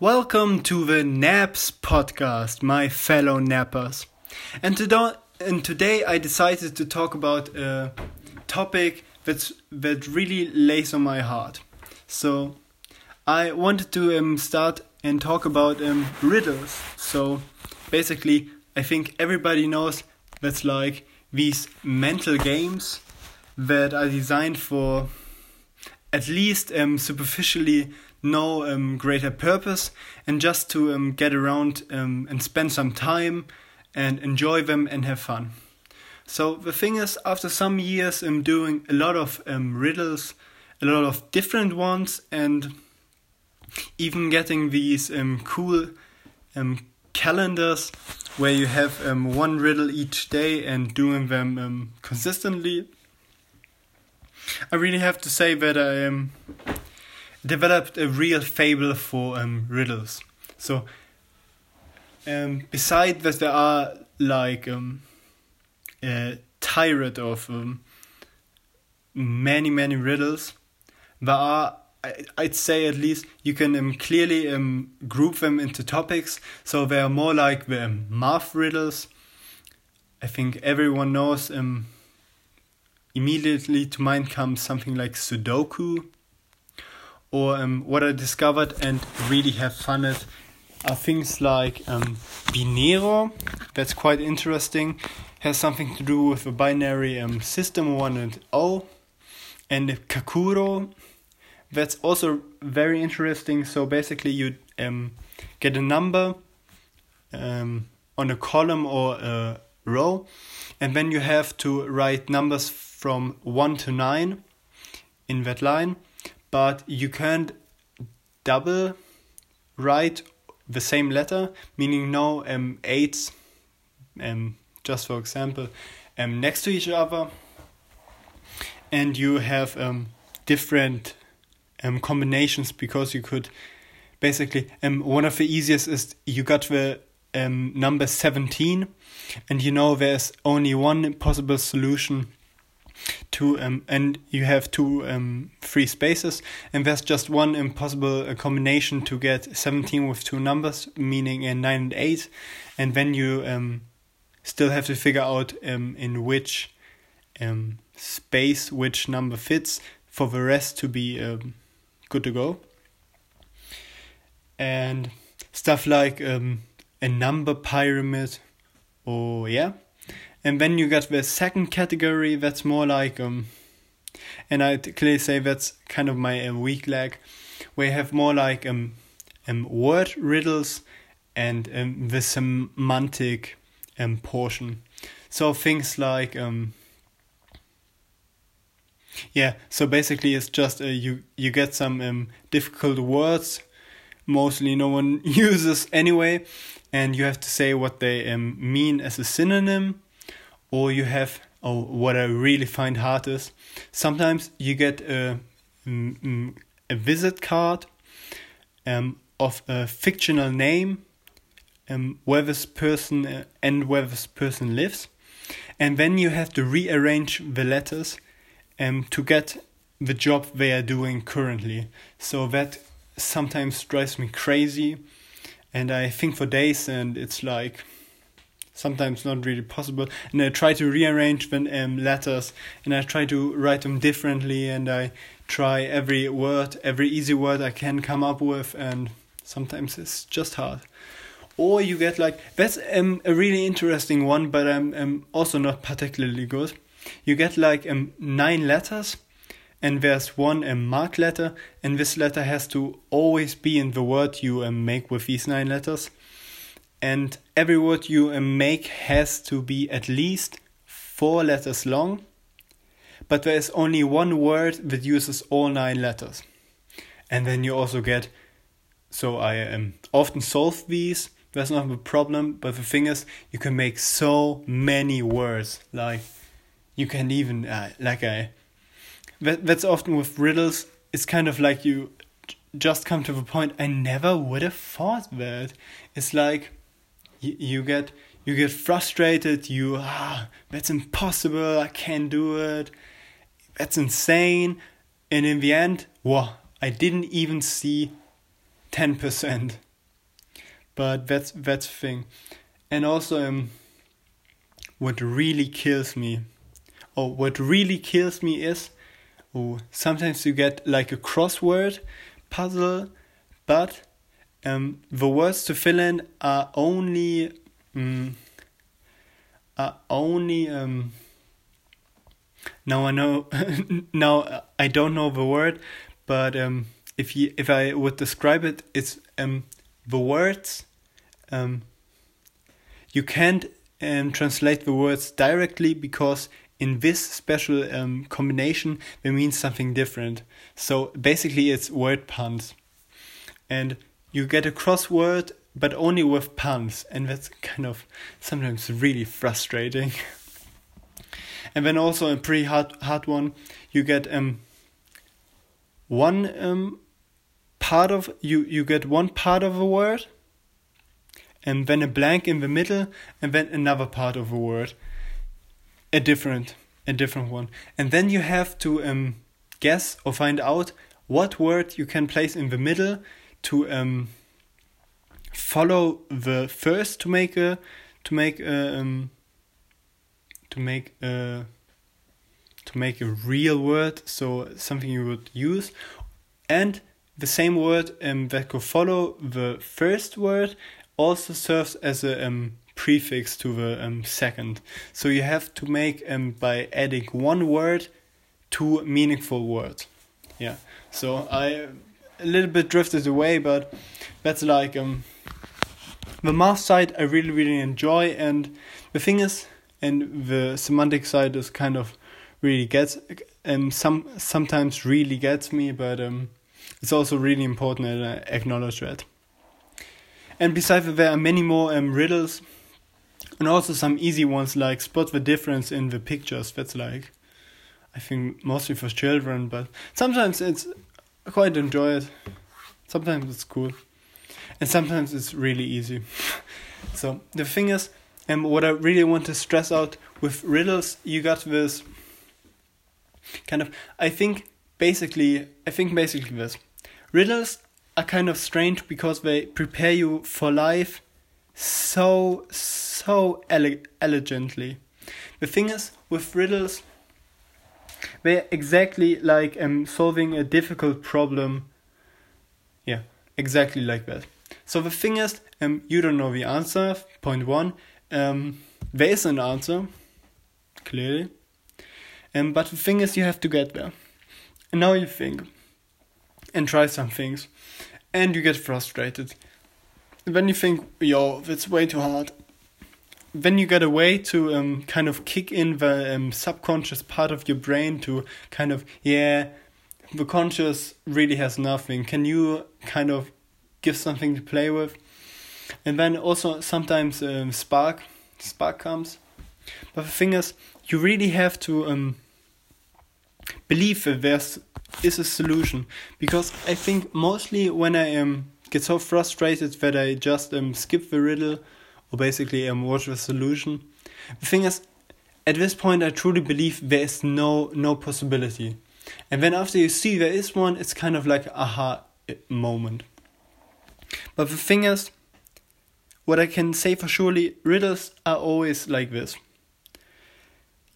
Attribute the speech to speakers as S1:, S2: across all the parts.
S1: Welcome to the Naps podcast, my fellow nappers. And today, and today I decided to talk about a topic that's that really lays on my heart. So I wanted to um, start and talk about um, riddles. So basically, I think everybody knows that's like these mental games that are designed for at least um, superficially no um, greater purpose and just to um, get around um, and spend some time and enjoy them and have fun. So the thing is, after some years I'm doing a lot of um, riddles, a lot of different ones, and even getting these um, cool um, calendars where you have um, one riddle each day and doing them um, consistently, I really have to say that I um, developed a real fable for um, riddles. So, um, beside that, there are like um, a tirade of um, many many riddles. There are, I'd say, at least you can um, clearly um, group them into topics. So they are more like the um, math riddles. I think everyone knows. Um, immediately to mind comes something like Sudoku or um, what I discovered and really have fun at are things like um, Binairo. That's quite interesting. Has something to do with a binary um, system one and 0, and Kakuro. That's also very interesting. So basically, you um, get a number um, on a column or a row, and then you have to write numbers from one to nine in that line but you can't double write the same letter, meaning no um, eights, um, just for example, um, next to each other, and you have um, different um, combinations because you could basically um, one of the easiest is you got the um, number 17 and you know there's only one possible solution two um, and you have two um, free spaces and there's just one impossible uh, combination to get 17 with two numbers meaning a 9 and 8 and then you um, still have to figure out um, in which um, space which number fits for the rest to be um, good to go. And stuff like um, a number pyramid or yeah and then you got the second category that's more like um and I'd clearly say that's kind of my uh, weak leg. Where you have more like um, um word riddles and um, the semantic um portion. So things like um yeah so basically it's just uh, you you get some um difficult words. Mostly no one uses anyway. And you have to say what they um, mean as a synonym or you have or what I really find hard is sometimes you get a mm, mm, a visit card um, of a fictional name um, where this person uh, and where this person lives, and then you have to rearrange the letters um, to get the job they are doing currently. So that sometimes drives me crazy, and I think for days, and it's like sometimes not really possible. And I try to rearrange the um, letters and I try to write them differently and I try every word, every easy word I can come up with, and sometimes it's just hard. Or you get like that's um, a really interesting one, but I'm um, um, also not particularly good. You get like um, nine letters, and there's one um, marked letter, and this letter has to always be in the word you um, make with these nine letters and every word you uh, make has to be at least four letters long, but there is only one word that uses all nine letters. And then you also get, so I um, often solve these, that's not a problem, but the thing is, you can make so many words, like, you can even, uh, like I, that, that's often with riddles, it's kind of like you just come to the point, I never would have thought that. It's like, you, you get you get frustrated you ah that's impossible i can't do it. That's insane. And in the end whoa i didn't even see 10% but that's that's the thing. And also um what really kills me or what really kills me is oh sometimes you get like a crossword puzzle but um the words to fill in are only um, are only um now I know now I don't know the word but um if you if I would describe it it's um the words um you can't um, translate the words directly because in this special um, combination they mean something different. So basically it's word puns. And you get a crossword but only with puns and that's kind of sometimes really frustrating. And then also a pretty hard hard one you get um one um part of you you get one part of a word and then a blank in the middle and then another part of a word. A different a different one. And then you have to um guess or find out what word you can place in the middle to um follow the first to make a to make a um to make a to make a real word so something you would use and the same word um, that could follow the first word also serves as a um, prefix to the um, second. So you have to make um, by adding one word two meaningful words. Yeah. So I a little bit drifted away, but that's like um the math side I really really enjoy, and the thing is, and the semantic side is kind of really gets um some sometimes really gets me, but um it's also really important that I acknowledge that. And besides that, there are many more um, riddles and also some easy ones like spot the difference in the pictures. That's like, I think, mostly for children, but sometimes it's I quite enjoy it. Sometimes it's cool, and sometimes it's really easy. so the thing is, and um, what I really want to stress out with riddles, you got this kind of. I think basically, I think basically this riddles are kind of strange because they prepare you for life so so ele- elegantly. The thing is with riddles they're exactly like um solving a difficult problem. Yeah, exactly like that. So the thing is um you don't know the answer, point 1. Um there is an answer clearly. Um but the thing is you have to get there. And now you think and try some things and you get frustrated. Then you think, yo, that's way too hard. Then you get a way to um, kind of kick in the um, subconscious part of your brain to kind of, yeah, the conscious really has nothing. Can you kind of give something to play with? And then also sometimes um, spark, spark comes. But the thing is, you really have to um, believe that there's is a solution because I think mostly when I um, get so frustrated that I just um, skip the riddle or basically um, watch the solution. The thing is, at this point, I truly believe there is no no possibility, and then after you see there is one, it's kind of like aha moment. But the thing is, what I can say for surely, riddles are always like this.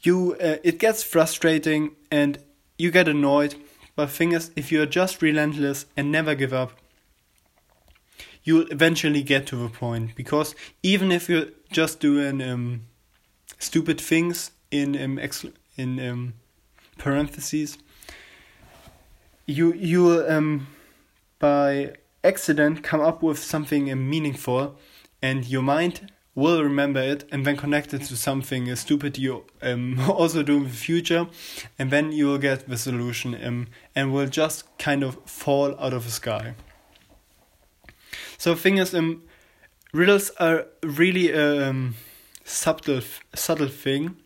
S1: You, uh, it gets frustrating and you get annoyed but thing is, if you're just relentless and never give up, you'll eventually get to the point. Because even if you're just doing um, stupid things in um, ex- in um, parentheses, you you um, by accident come up with something um, meaningful, and your mind will remember it and then connect it to something stupid you um, also do in the future and then you will get the solution um, and will just kind of fall out of the sky so thing is um, riddles are really a um, subtle subtle thing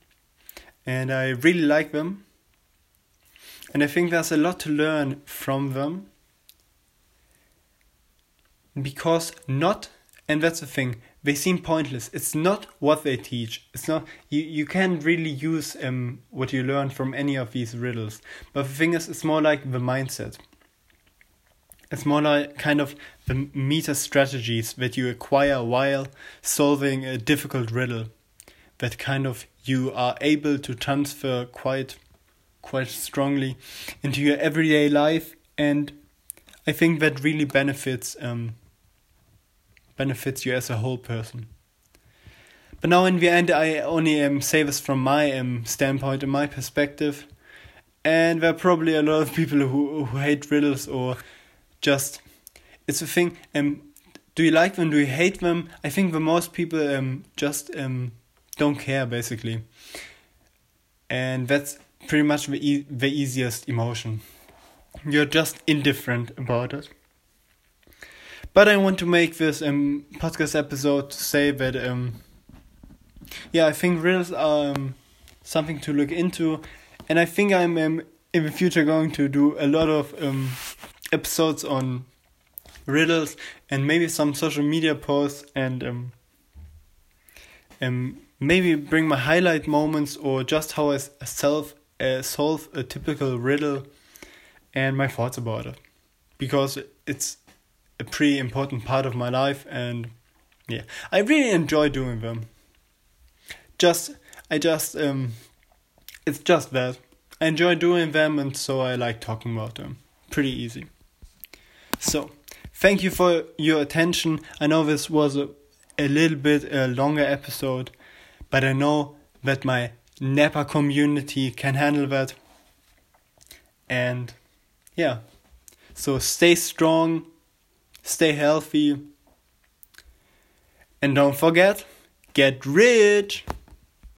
S1: and i really like them and i think there's a lot to learn from them because not and that's the thing they seem pointless. It's not what they teach. It's not you. You can't really use um what you learn from any of these riddles. But the thing is, it's more like the mindset. It's more like kind of the meta strategies that you acquire while solving a difficult riddle that kind of you are able to transfer quite quite strongly into your everyday life and I think that really benefits um, benefits you as a whole person. But now in the end, I only um, say this from my um, standpoint and my perspective, and there are probably a lot of people who who hate riddles or just it's a thing. Um, do you like them? Do you hate them? I think the most people um just um don't care basically, and that's pretty much the e- the easiest emotion. You're just indifferent about it. But I want to make this um podcast episode to say that um yeah I think riddles are um, something to look into, and I think I'm um, in the future going to do a lot of um episodes on riddles and maybe some social media posts and um, um maybe bring my highlight moments or just how I self uh, solve a typical riddle and my thoughts about it. Because it's a pretty important part of my life and yeah I really enjoy doing them. Just I just um it's just that I enjoy doing them and so I like talking about them pretty easy so, thank you for your attention. I know this was a, a little bit a longer episode, but I know that my Napa community can handle that. And yeah, so stay strong, stay healthy, and don't forget get rich!